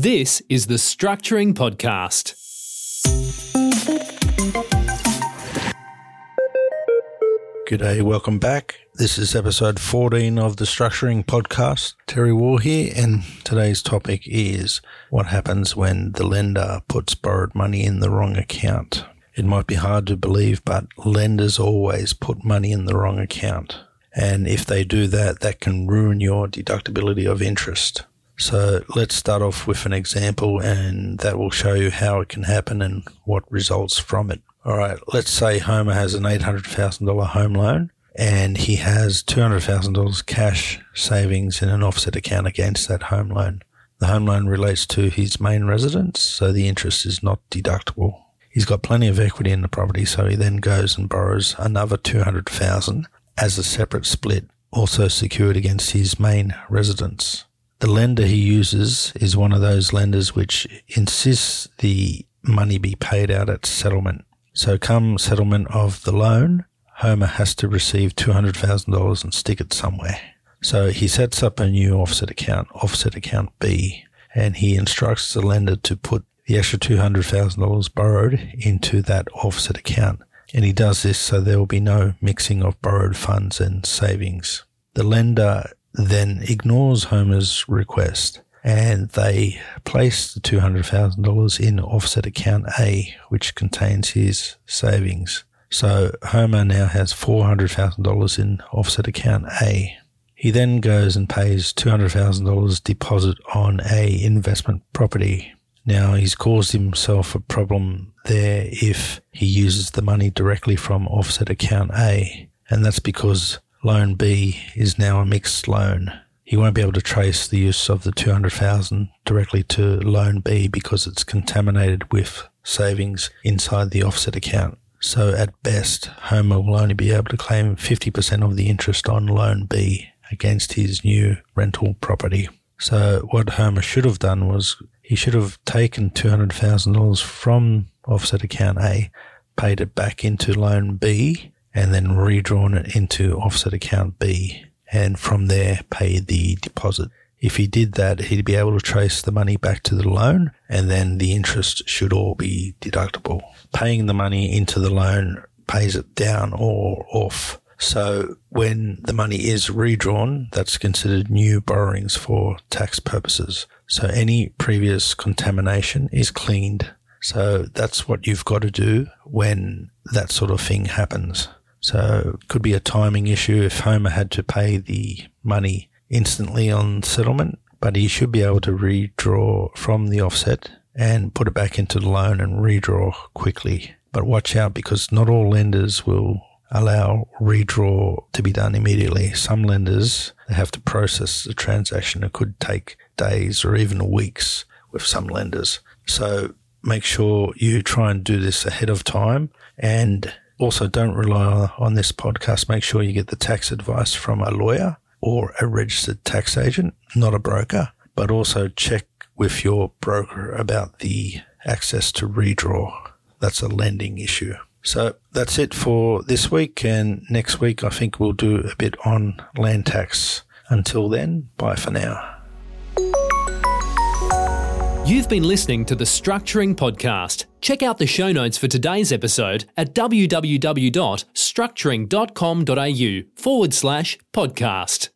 This is the Structuring Podcast. G'day, welcome back. This is episode 14 of the Structuring Podcast. Terry War here, and today's topic is what happens when the lender puts borrowed money in the wrong account. It might be hard to believe, but lenders always put money in the wrong account. And if they do that, that can ruin your deductibility of interest. So let's start off with an example, and that will show you how it can happen and what results from it. All right, let's say Homer has an $800,000 home loan and he has $200,000 cash savings in an offset account against that home loan. The home loan relates to his main residence, so the interest is not deductible. He's got plenty of equity in the property, so he then goes and borrows another 200,000 as a separate split, also secured against his main residence. The lender he uses is one of those lenders which insists the money be paid out at settlement. So, come settlement of the loan, Homer has to receive $200,000 and stick it somewhere. So, he sets up a new offset account, offset account B, and he instructs the lender to put the extra $200,000 borrowed into that offset account. And he does this so there will be no mixing of borrowed funds and savings. The lender then ignores Homer's request and they place the $200,000 in offset account A, which contains his savings. So Homer now has $400,000 in offset account A. He then goes and pays $200,000 deposit on a investment property. Now he's caused himself a problem there if he uses the money directly from offset account A, and that's because loan B is now a mixed loan he won't be able to trace the use of the 200,000 directly to loan B because it's contaminated with savings inside the offset account. So at best, Homer will only be able to claim 50% of the interest on loan B against his new rental property. So what Homer should have done was he should have taken $200,000 from offset account A, paid it back into loan B, and then redrawn it into offset account B and from there pay the deposit. If he did that, he'd be able to trace the money back to the loan and then the interest should all be deductible. Paying the money into the loan pays it down or off. So when the money is redrawn, that's considered new borrowings for tax purposes. So any previous contamination is cleaned. So that's what you've got to do when that sort of thing happens. So it could be a timing issue if Homer had to pay the money instantly on settlement, but he should be able to redraw from the offset and put it back into the loan and redraw quickly. But watch out because not all lenders will allow redraw to be done immediately. Some lenders have to process the transaction. It could take days or even weeks with some lenders. So make sure you try and do this ahead of time and also, don't rely on this podcast. Make sure you get the tax advice from a lawyer or a registered tax agent, not a broker, but also check with your broker about the access to redraw. That's a lending issue. So that's it for this week. And next week, I think we'll do a bit on land tax. Until then, bye for now. You've been listening to the Structuring Podcast. Check out the show notes for today's episode at www.structuring.com.au forward slash podcast.